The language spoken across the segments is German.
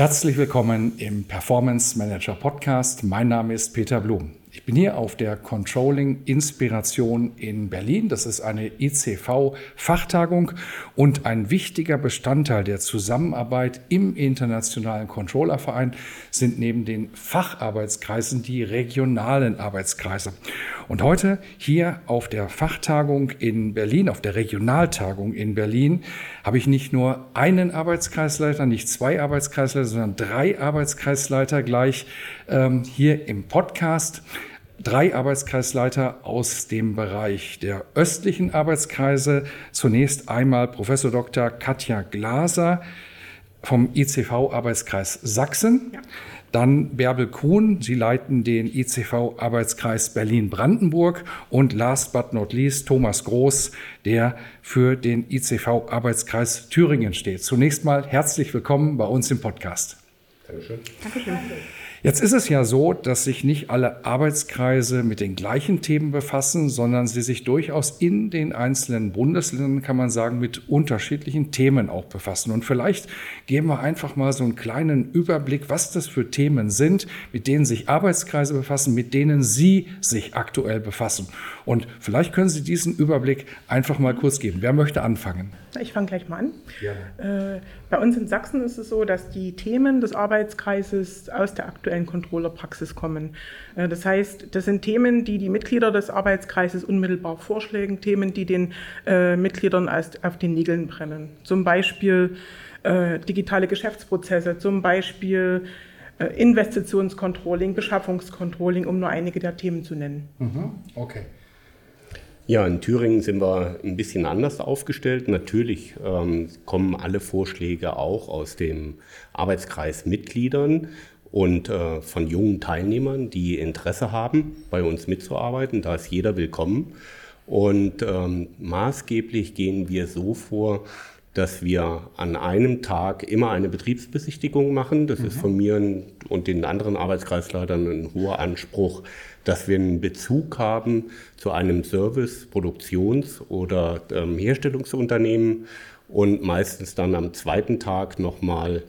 Herzlich willkommen im Performance Manager Podcast. Mein Name ist Peter Blum. Ich bin hier auf der Controlling Inspiration in Berlin. Das ist eine ICV-Fachtagung und ein wichtiger Bestandteil der Zusammenarbeit im Internationalen Controllerverein sind neben den Facharbeitskreisen die regionalen Arbeitskreise. Und heute hier auf der Fachtagung in Berlin, auf der Regionaltagung in Berlin, habe ich nicht nur einen Arbeitskreisleiter, nicht zwei Arbeitskreisleiter, sondern drei Arbeitskreisleiter gleich ähm, hier im Podcast drei Arbeitskreisleiter aus dem Bereich der östlichen Arbeitskreise. Zunächst einmal Professor Dr. Katja Glaser vom ICV Arbeitskreis Sachsen. Ja. Dann Bärbel Kuhn, Sie leiten den ICV Arbeitskreis Berlin-Brandenburg und last but not least Thomas Groß, der für den ICV Arbeitskreis Thüringen steht. Zunächst mal herzlich willkommen bei uns im Podcast. Dankeschön. Dankeschön. Jetzt ist es ja so, dass sich nicht alle Arbeitskreise mit den gleichen Themen befassen, sondern sie sich durchaus in den einzelnen Bundesländern, kann man sagen, mit unterschiedlichen Themen auch befassen. Und vielleicht geben wir einfach mal so einen kleinen Überblick, was das für Themen sind, mit denen sich Arbeitskreise befassen, mit denen Sie sich aktuell befassen. Und vielleicht können Sie diesen Überblick einfach mal kurz geben. Wer möchte anfangen? Ich fange gleich mal an. Ja. Äh, bei uns in Sachsen ist es so, dass die Themen des Arbeitskreises aus der aktuellen Controllerpraxis kommen. Äh, das heißt, das sind Themen, die die Mitglieder des Arbeitskreises unmittelbar vorschlagen, Themen, die den äh, Mitgliedern auf den Nägeln brennen. Zum Beispiel digitale Geschäftsprozesse, zum Beispiel Investitionscontrolling, Beschaffungscontrolling, um nur einige der Themen zu nennen. Mhm. Okay. Ja, in Thüringen sind wir ein bisschen anders aufgestellt. Natürlich ähm, kommen alle Vorschläge auch aus dem Arbeitskreis Mitgliedern und äh, von jungen Teilnehmern, die Interesse haben, bei uns mitzuarbeiten. Da ist jeder willkommen. Und ähm, maßgeblich gehen wir so vor, dass wir an einem Tag immer eine Betriebsbesichtigung machen. Das mhm. ist von mir und den anderen Arbeitskreisleitern ein hoher Anspruch, dass wir einen Bezug haben zu einem Service-, Produktions- oder ähm, Herstellungsunternehmen und meistens dann am zweiten Tag nochmal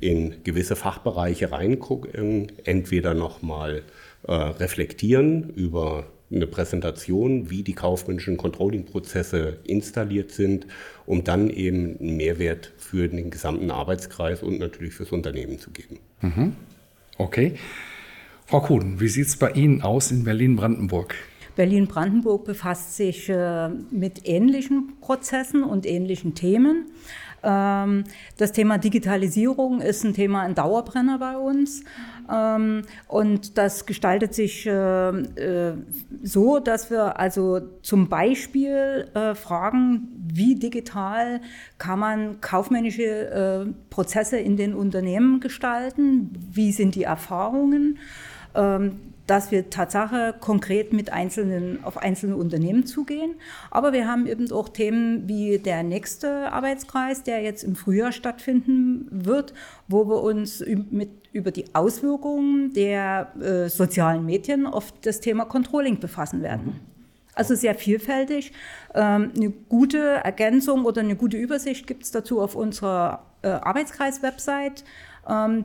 in gewisse Fachbereiche reingucken, entweder nochmal äh, reflektieren über eine Präsentation, wie die kaufmännischen Controlling-Prozesse installiert sind, um dann eben einen Mehrwert für den gesamten Arbeitskreis und natürlich fürs Unternehmen zu geben. Mhm. Okay. Frau Kuhn, wie sieht es bei Ihnen aus in Berlin-Brandenburg? Berlin-Brandenburg befasst sich äh, mit ähnlichen Prozessen und ähnlichen Themen. Ähm, das Thema Digitalisierung ist ein Thema, ein Dauerbrenner bei uns. Ähm, und das gestaltet sich äh, äh, so, dass wir also zum Beispiel äh, fragen, wie digital kann man kaufmännische Prozesse in den Unternehmen gestalten? Wie sind die Erfahrungen? Dass wir Tatsache konkret mit einzelnen, auf einzelne Unternehmen zugehen. Aber wir haben eben auch Themen wie der nächste Arbeitskreis, der jetzt im Frühjahr stattfinden wird, wo wir uns mit, über die Auswirkungen der äh, sozialen Medien auf das Thema Controlling befassen werden. Also sehr vielfältig. Ähm, eine gute Ergänzung oder eine gute Übersicht gibt es dazu auf unserer äh, Arbeitskreis-Website,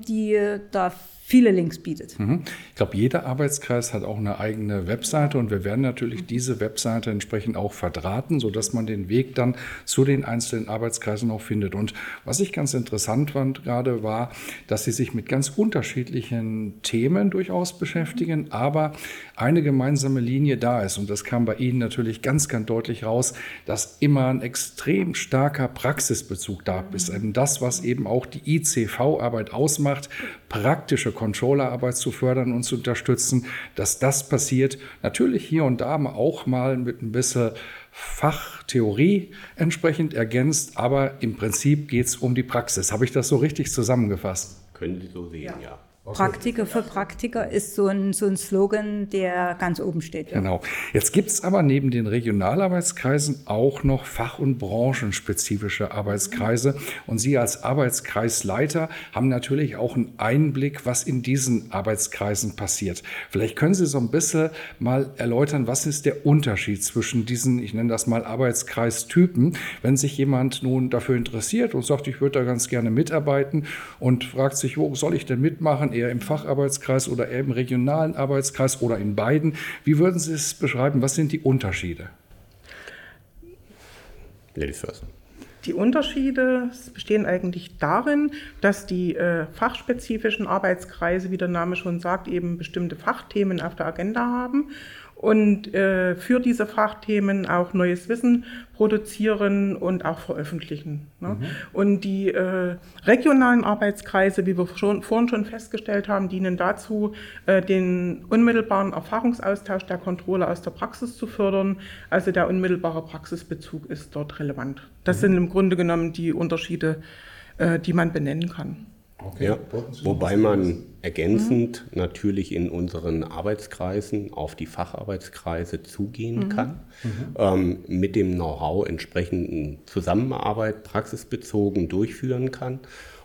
die da viele Links bietet. Mhm. Ich glaube, jeder Arbeitskreis hat auch eine eigene Webseite und wir werden natürlich diese Webseite entsprechend auch verdrahten, sodass man den Weg dann zu den einzelnen Arbeitskreisen auch findet. Und was ich ganz interessant fand gerade war, dass sie sich mit ganz unterschiedlichen Themen durchaus beschäftigen, aber eine gemeinsame Linie da ist. Und das kam bei Ihnen natürlich ganz, ganz deutlich raus, dass immer ein extrem starker Praxisbezug da ist. Das, was eben auch die ICV-Arbeit ausmacht, praktische Controllerarbeit zu fördern und zu unterstützen, dass das passiert. Natürlich hier und da auch mal mit ein bisschen Fachtheorie entsprechend ergänzt, aber im Prinzip geht es um die Praxis. Habe ich das so richtig zusammengefasst? Können Sie so sehen, ja. ja. Praktiker für Praktiker ist so ein, so ein Slogan, der ganz oben steht. Ja. Genau. Jetzt gibt es aber neben den Regionalarbeitskreisen auch noch fach- und branchenspezifische Arbeitskreise. Und Sie als Arbeitskreisleiter haben natürlich auch einen Einblick, was in diesen Arbeitskreisen passiert. Vielleicht können Sie so ein bisschen mal erläutern, was ist der Unterschied zwischen diesen, ich nenne das mal Arbeitskreistypen, wenn sich jemand nun dafür interessiert und sagt, ich würde da ganz gerne mitarbeiten und fragt sich, wo soll ich denn mitmachen? Eher im Facharbeitskreis oder eher im regionalen Arbeitskreis oder in beiden. Wie würden Sie es beschreiben? Was sind die Unterschiede? Ladies first. Die Unterschiede bestehen eigentlich darin, dass die äh, fachspezifischen Arbeitskreise, wie der Name schon sagt, eben bestimmte Fachthemen auf der Agenda haben und äh, für diese Fachthemen auch neues Wissen produzieren und auch veröffentlichen. Ne? Mhm. Und die äh, regionalen Arbeitskreise, wie wir schon, vorhin schon festgestellt haben, dienen dazu, äh, den unmittelbaren Erfahrungsaustausch der Controller aus der Praxis zu fördern. Also der unmittelbare Praxisbezug ist dort relevant. Das mhm. sind im Grunde genommen die Unterschiede, äh, die man benennen kann. Okay. Ja, wobei man ergänzend mhm. natürlich in unseren Arbeitskreisen auf die Facharbeitskreise zugehen mhm. kann, mhm. Ähm, mit dem Know-how entsprechenden Zusammenarbeit praxisbezogen durchführen kann.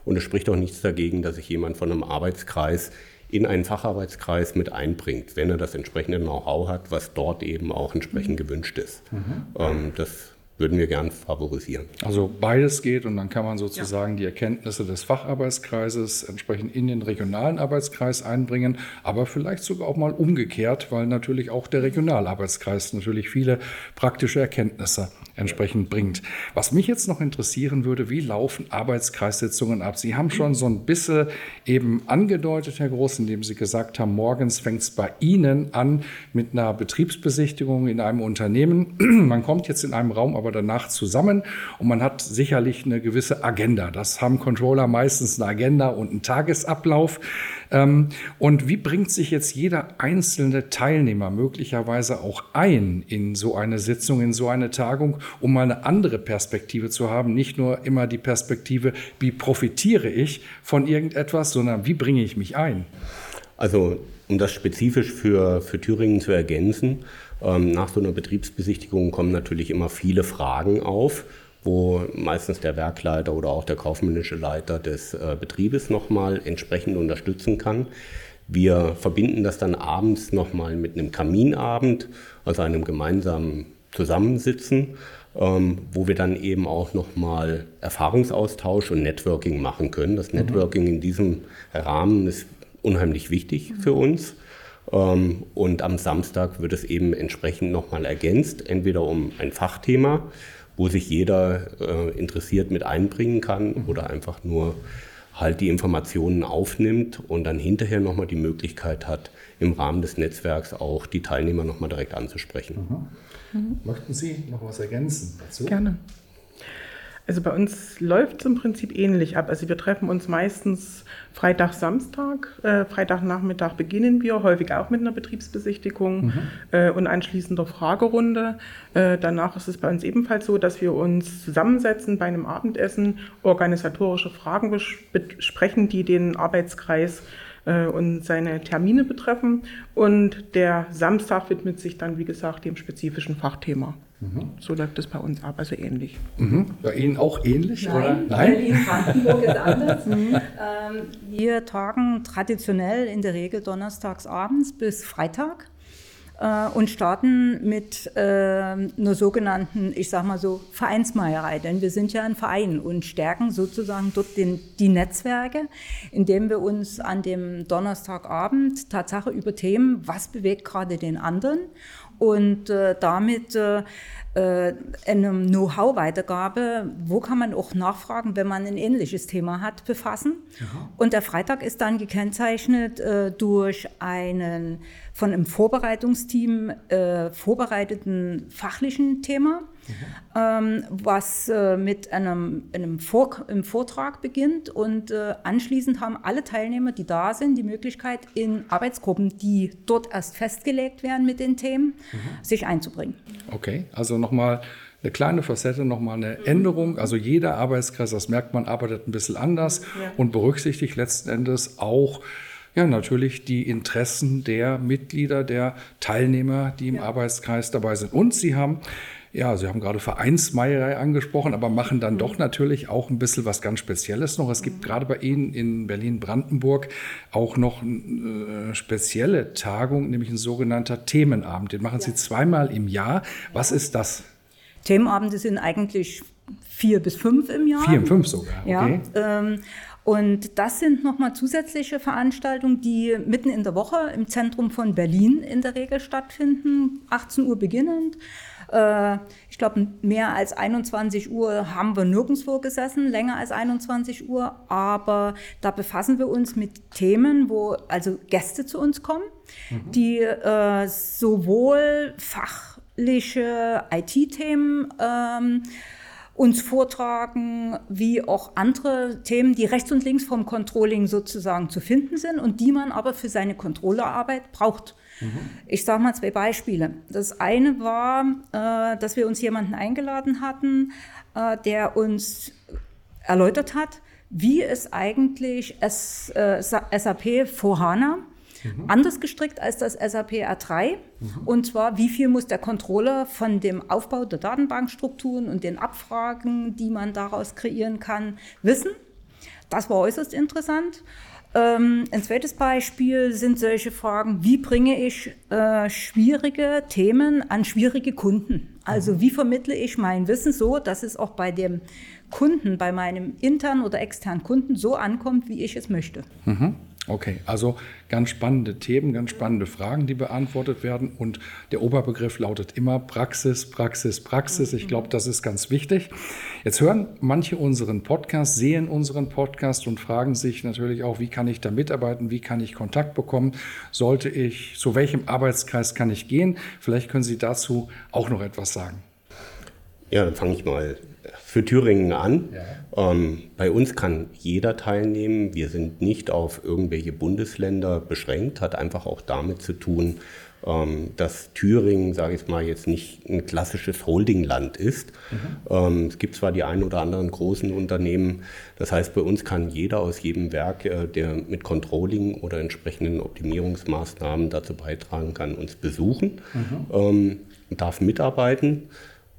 Und es spricht auch nichts dagegen, dass sich jemand von einem Arbeitskreis in einen Facharbeitskreis mit einbringt, wenn er das entsprechende Know-how hat, was dort eben auch entsprechend mhm. gewünscht ist. Mhm. Ähm, das würden wir gern favorisieren. Also beides geht und dann kann man sozusagen ja. die Erkenntnisse des Facharbeitskreises entsprechend in den regionalen Arbeitskreis einbringen, aber vielleicht sogar auch mal umgekehrt, weil natürlich auch der Regionalarbeitskreis natürlich viele praktische Erkenntnisse entsprechend bringt. Was mich jetzt noch interessieren würde, wie laufen Arbeitskreissitzungen ab? Sie haben schon so ein bisschen eben angedeutet, Herr Groß, indem Sie gesagt haben, morgens fängt es bei Ihnen an mit einer Betriebsbesichtigung in einem Unternehmen. Man kommt jetzt in einem Raum aber danach zusammen und man hat sicherlich eine gewisse Agenda. Das haben Controller meistens eine Agenda und einen Tagesablauf. Ähm, und wie bringt sich jetzt jeder einzelne Teilnehmer möglicherweise auch ein in so eine Sitzung, in so eine Tagung, um mal eine andere Perspektive zu haben? Nicht nur immer die Perspektive, wie profitiere ich von irgendetwas, sondern wie bringe ich mich ein? Also, um das spezifisch für, für Thüringen zu ergänzen, ähm, nach so einer Betriebsbesichtigung kommen natürlich immer viele Fragen auf wo meistens der Werkleiter oder auch der kaufmännische Leiter des äh, Betriebes nochmal entsprechend unterstützen kann. Wir verbinden das dann abends nochmal mit einem Kaminabend, also einem gemeinsamen Zusammensitzen, ähm, wo wir dann eben auch nochmal Erfahrungsaustausch und Networking machen können. Das mhm. Networking in diesem Rahmen ist unheimlich wichtig für uns. Ähm, und am Samstag wird es eben entsprechend nochmal ergänzt, entweder um ein Fachthema, wo sich jeder äh, interessiert mit einbringen kann mhm. oder einfach nur halt die Informationen aufnimmt und dann hinterher nochmal die Möglichkeit hat, im Rahmen des Netzwerks auch die Teilnehmer nochmal direkt anzusprechen. Mhm. Mhm. Möchten Sie noch was ergänzen dazu? Gerne. Also bei uns läuft es im Prinzip ähnlich ab. Also wir treffen uns meistens Freitag, Samstag. Äh, Freitagnachmittag beginnen wir, häufig auch mit einer Betriebsbesichtigung mhm. äh, und anschließender Fragerunde. Äh, danach ist es bei uns ebenfalls so, dass wir uns zusammensetzen bei einem Abendessen, organisatorische Fragen besprechen, die den Arbeitskreis äh, und seine Termine betreffen. Und der Samstag widmet sich dann, wie gesagt, dem spezifischen Fachthema. Mhm. So läuft es bei uns ab, also ähnlich. Mhm. Bei Ihnen auch ähnlich? Nein, oder? Nein? in Brandenburg ist anders. Mhm. Ähm, wir tagen traditionell in der Regel donnerstags abends bis Freitag äh, und starten mit äh, einer sogenannten, ich sag mal so, Vereinsmeierei. Denn wir sind ja ein Verein und stärken sozusagen dort den, die Netzwerke, indem wir uns an dem Donnerstagabend Tatsache über Themen, was bewegt gerade den anderen und äh, damit äh, äh, eine Know-how-Weitergabe, wo kann man auch nachfragen, wenn man ein ähnliches Thema hat, befassen. Aha. Und der Freitag ist dann gekennzeichnet äh, durch einen von einem Vorbereitungsteam äh, vorbereiteten fachlichen Thema ähm, was äh, mit einem, einem Vor einem Vortrag beginnt und äh, anschließend haben alle Teilnehmer, die da sind, die Möglichkeit, in Arbeitsgruppen, die dort erst festgelegt werden mit den Themen, mhm. sich einzubringen. Okay, also nochmal eine kleine Facette, nochmal eine Änderung. Also jeder Arbeitskreis, das merkt man, arbeitet ein bisschen anders ja. und berücksichtigt letzten Endes auch ja, natürlich die Interessen der Mitglieder, der Teilnehmer, die im ja. Arbeitskreis dabei sind. Und Sie haben ja, Sie haben gerade Vereinsmeierei angesprochen, aber machen dann doch natürlich auch ein bisschen was ganz Spezielles noch. Es gibt gerade bei Ihnen in Berlin-Brandenburg auch noch eine äh, spezielle Tagung, nämlich ein sogenannter Themenabend. Den machen ja. Sie zweimal im Jahr. Was ist das? Themenabende sind eigentlich vier bis fünf im Jahr. Vier und fünf sogar, okay. Ja, ähm, und das sind nochmal zusätzliche Veranstaltungen, die mitten in der Woche im Zentrum von Berlin in der Regel stattfinden, 18 Uhr beginnend. Äh, ich glaube, mehr als 21 Uhr haben wir nirgendwo gesessen, länger als 21 Uhr. Aber da befassen wir uns mit Themen, wo also Gäste zu uns kommen, mhm. die äh, sowohl fachliche IT-Themen ähm, uns vortragen, wie auch andere Themen, die rechts und links vom Controlling sozusagen zu finden sind und die man aber für seine Controllerarbeit braucht. Mhm. Ich sage mal zwei Beispiele. Das eine war, äh, dass wir uns jemanden eingeladen hatten, äh, der uns erläutert hat, wie es eigentlich S, äh, SAP vor HANA mhm. anders gestrickt als das SAP R3. Mhm. Und zwar, wie viel muss der Controller von dem Aufbau der Datenbankstrukturen und den Abfragen, die man daraus kreieren kann, wissen. Das war äußerst interessant. Ähm, ein zweites Beispiel sind solche Fragen, wie bringe ich äh, schwierige Themen an schwierige Kunden? Also mhm. wie vermittle ich mein Wissen so, dass es auch bei dem Kunden, bei meinem internen oder externen Kunden so ankommt, wie ich es möchte? Mhm. Okay, also ganz spannende Themen, ganz spannende Fragen, die beantwortet werden. Und der Oberbegriff lautet immer Praxis, Praxis, Praxis. Ich glaube, das ist ganz wichtig. Jetzt hören manche unseren Podcast, sehen unseren Podcast und fragen sich natürlich auch, wie kann ich da mitarbeiten, wie kann ich Kontakt bekommen, sollte ich, zu welchem Arbeitskreis kann ich gehen? Vielleicht können Sie dazu auch noch etwas sagen. Ja, dann fange ich mal für Thüringen an. Ja. Ähm, bei uns kann jeder teilnehmen. Wir sind nicht auf irgendwelche Bundesländer beschränkt. Hat einfach auch damit zu tun, ähm, dass Thüringen, sage ich mal, jetzt nicht ein klassisches Holdingland ist. Mhm. Ähm, es gibt zwar die ein oder anderen großen Unternehmen. Das heißt, bei uns kann jeder aus jedem Werk, äh, der mit Controlling oder entsprechenden Optimierungsmaßnahmen dazu beitragen kann, uns besuchen, mhm. Ähm, darf mitarbeiten.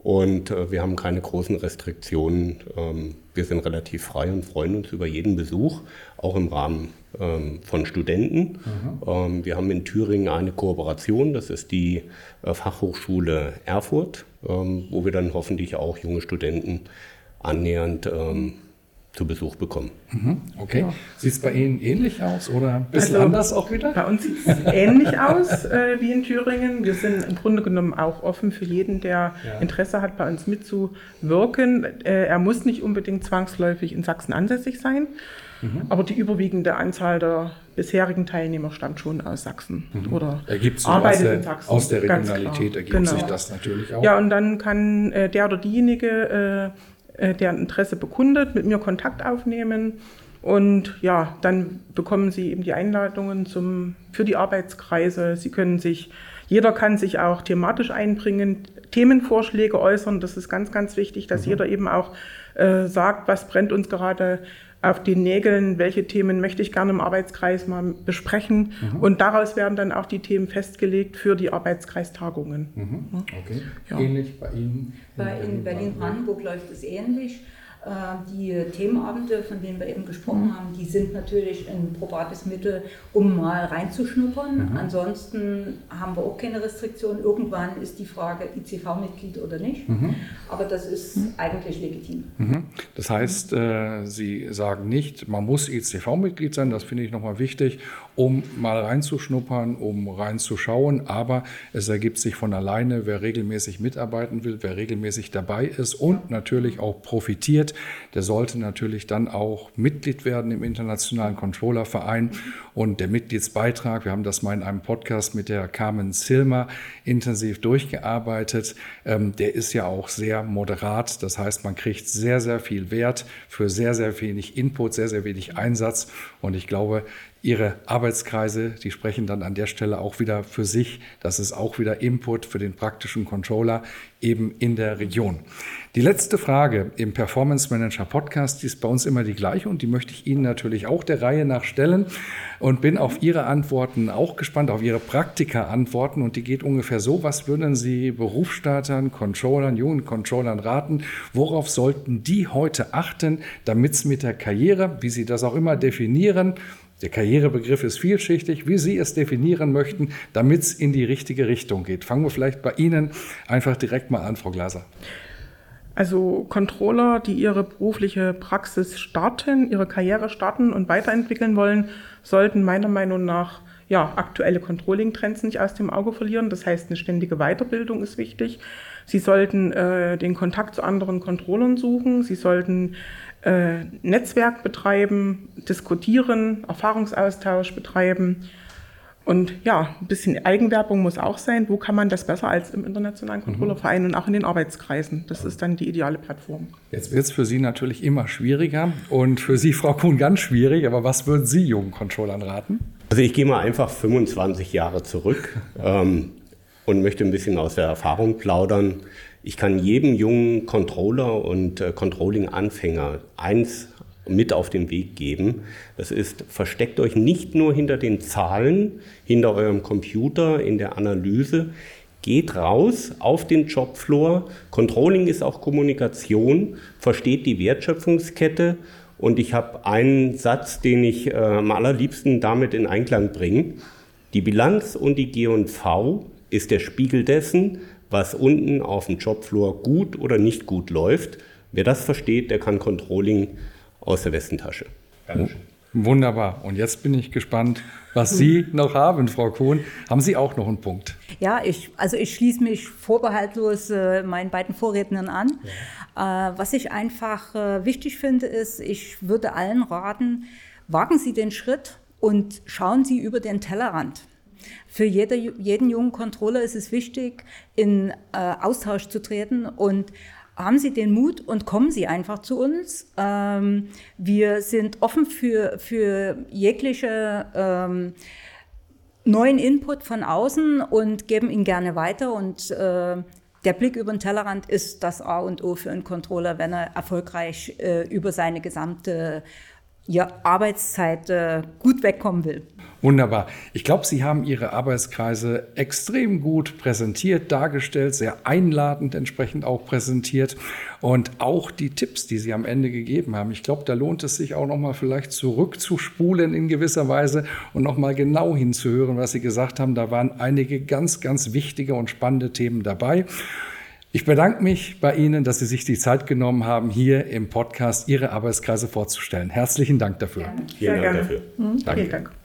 Und äh, wir haben keine großen Restriktionen. Ähm, wir sind relativ frei und freuen uns über jeden Besuch, auch im Rahmen ähm, von Studenten. Mhm. Ähm, wir haben in Thüringen eine Kooperation, das ist die äh, Fachhochschule Erfurt, ähm, wo wir dann hoffentlich auch junge Studenten annähernd ähm, zu Besuch bekommen. Mhm, okay. Ja. Sieht es bei Ihnen ähnlich aus oder ein bisschen also, anders auch wieder? Bei uns sieht es ähnlich aus äh, wie in Thüringen. Wir sind im Grunde genommen auch offen für jeden, der ja. Interesse hat, bei uns mitzuwirken. Äh, er muss nicht unbedingt zwangsläufig in Sachsen ansässig sein, mhm. aber die überwiegende Anzahl der bisherigen Teilnehmer stammt schon aus Sachsen mhm. oder ergibt arbeitet aus der, in Sachsen. Aus der Regionalität ergibt genau. sich das natürlich auch. Ja, und dann kann äh, der oder diejenige äh, deren Interesse bekundet, mit mir Kontakt aufnehmen. Und ja, dann bekommen Sie eben die Einladungen zum, für die Arbeitskreise. Sie können sich, jeder kann sich auch thematisch einbringen, Themenvorschläge äußern. Das ist ganz, ganz wichtig, dass mhm. jeder eben auch äh, sagt, was brennt uns gerade auf den Nägeln, welche Themen möchte ich gerne im Arbeitskreis mal besprechen. Mhm. Und daraus werden dann auch die Themen festgelegt für die Arbeitskreistagungen. Mhm. Okay. Ja. Ähnlich bei Ihnen? Bei in Berlin-Brandenburg läuft es ähnlich. Äh, die Themenabende, von denen wir eben gesprochen mhm. haben, die sind natürlich ein probates Mittel, um mal reinzuschnuppern. Mhm. Ansonsten haben wir auch keine Restriktion. Irgendwann ist die Frage, ICV-Mitglied oder nicht. Mhm. Aber das ist mhm. eigentlich legitim. Mhm. Das heißt, äh, Sie sagen nicht, man muss ICV-Mitglied sein, das finde ich nochmal wichtig, um mal reinzuschnuppern, um reinzuschauen. Aber es ergibt sich von alleine, wer regelmäßig mitarbeiten will, wer regelmäßig dabei ist und natürlich auch profitiert antritt, der sollte natürlich dann auch Mitglied werden im Internationalen Controllerverein. Und der Mitgliedsbeitrag, wir haben das mal in einem Podcast mit der Carmen Silmer intensiv durchgearbeitet, ähm, der ist ja auch sehr moderat. Das heißt, man kriegt sehr, sehr viel Wert für sehr, sehr wenig Input, sehr, sehr wenig Einsatz. Und ich glaube, Ihre Arbeitskreise, die sprechen dann an der Stelle auch wieder für sich. Das ist auch wieder Input für den praktischen Controller eben in der Region. Die letzte Frage im Performance Manager Podcast, die ist bei uns immer die gleiche und die möchte ich Ihnen natürlich auch der Reihe nach stellen und bin auf Ihre Antworten auch gespannt, auf Ihre Praktika-Antworten und die geht ungefähr so, was würden Sie Berufsstartern, Controllern, jungen Controllern raten, worauf sollten die heute achten, damit es mit der Karriere, wie Sie das auch immer definieren, der Karrierebegriff ist vielschichtig, wie Sie es definieren möchten, damit es in die richtige Richtung geht. Fangen wir vielleicht bei Ihnen einfach direkt mal an, Frau Glaser. Also Controller, die ihre berufliche Praxis starten, ihre Karriere starten und weiterentwickeln wollen, sollten meiner Meinung nach ja, aktuelle Controlling-Trends nicht aus dem Auge verlieren. Das heißt, eine ständige Weiterbildung ist wichtig. Sie sollten äh, den Kontakt zu anderen Controllern suchen. Sie sollten äh, Netzwerk betreiben, diskutieren, Erfahrungsaustausch betreiben. Und ja, ein bisschen Eigenwerbung muss auch sein. Wo kann man das besser als im Internationalen Controllerverein mhm. und auch in den Arbeitskreisen? Das ist dann die ideale Plattform. Jetzt wird es für Sie natürlich immer schwieriger und für Sie, Frau Kuhn, ganz schwierig. Aber was würden Sie jungen Controllern raten? Also ich gehe mal einfach 25 Jahre zurück ähm, und möchte ein bisschen aus der Erfahrung plaudern. Ich kann jedem jungen Controller und äh, Controlling-Anfänger eins mit auf den Weg geben. Das ist, versteckt euch nicht nur hinter den Zahlen, hinter eurem Computer, in der Analyse. Geht raus auf den Jobfloor. Controlling ist auch Kommunikation, versteht die Wertschöpfungskette. Und ich habe einen Satz, den ich äh, am allerliebsten damit in Einklang bringe. Die Bilanz und die G&V ist der Spiegel dessen, was unten auf dem Jobfloor gut oder nicht gut läuft. Wer das versteht, der kann Controlling aus der Westentasche. Dankeschön. Wunderbar. Und jetzt bin ich gespannt, was Sie noch haben, Frau Kuhn. Haben Sie auch noch einen Punkt? Ja, ich, also ich schließe mich vorbehaltlos äh, meinen beiden Vorrednern an. Ja. Äh, was ich einfach äh, wichtig finde, ist, ich würde allen raten, wagen Sie den Schritt und schauen Sie über den Tellerrand. Für jeder, jeden jungen Controller ist es wichtig, in äh, Austausch zu treten und haben Sie den Mut und kommen Sie einfach zu uns. Ähm, wir sind offen für, für jegliche ähm, neuen Input von außen und geben ihn gerne weiter. Und äh, der Blick über den Tellerrand ist das A und O für einen Controller, wenn er erfolgreich äh, über seine gesamte ja, Arbeitszeit äh, gut wegkommen will. Wunderbar. Ich glaube, Sie haben Ihre Arbeitskreise extrem gut präsentiert, dargestellt, sehr einladend entsprechend auch präsentiert und auch die Tipps, die Sie am Ende gegeben haben. Ich glaube, da lohnt es sich auch nochmal vielleicht zurückzuspulen in gewisser Weise und nochmal genau hinzuhören, was Sie gesagt haben. Da waren einige ganz, ganz wichtige und spannende Themen dabei. Ich bedanke mich bei Ihnen, dass Sie sich die Zeit genommen haben, hier im Podcast Ihre Arbeitskreise vorzustellen. Herzlichen Dank dafür. Gerne. Vielen Dank dafür. Mhm. Danke. Vielen Dank.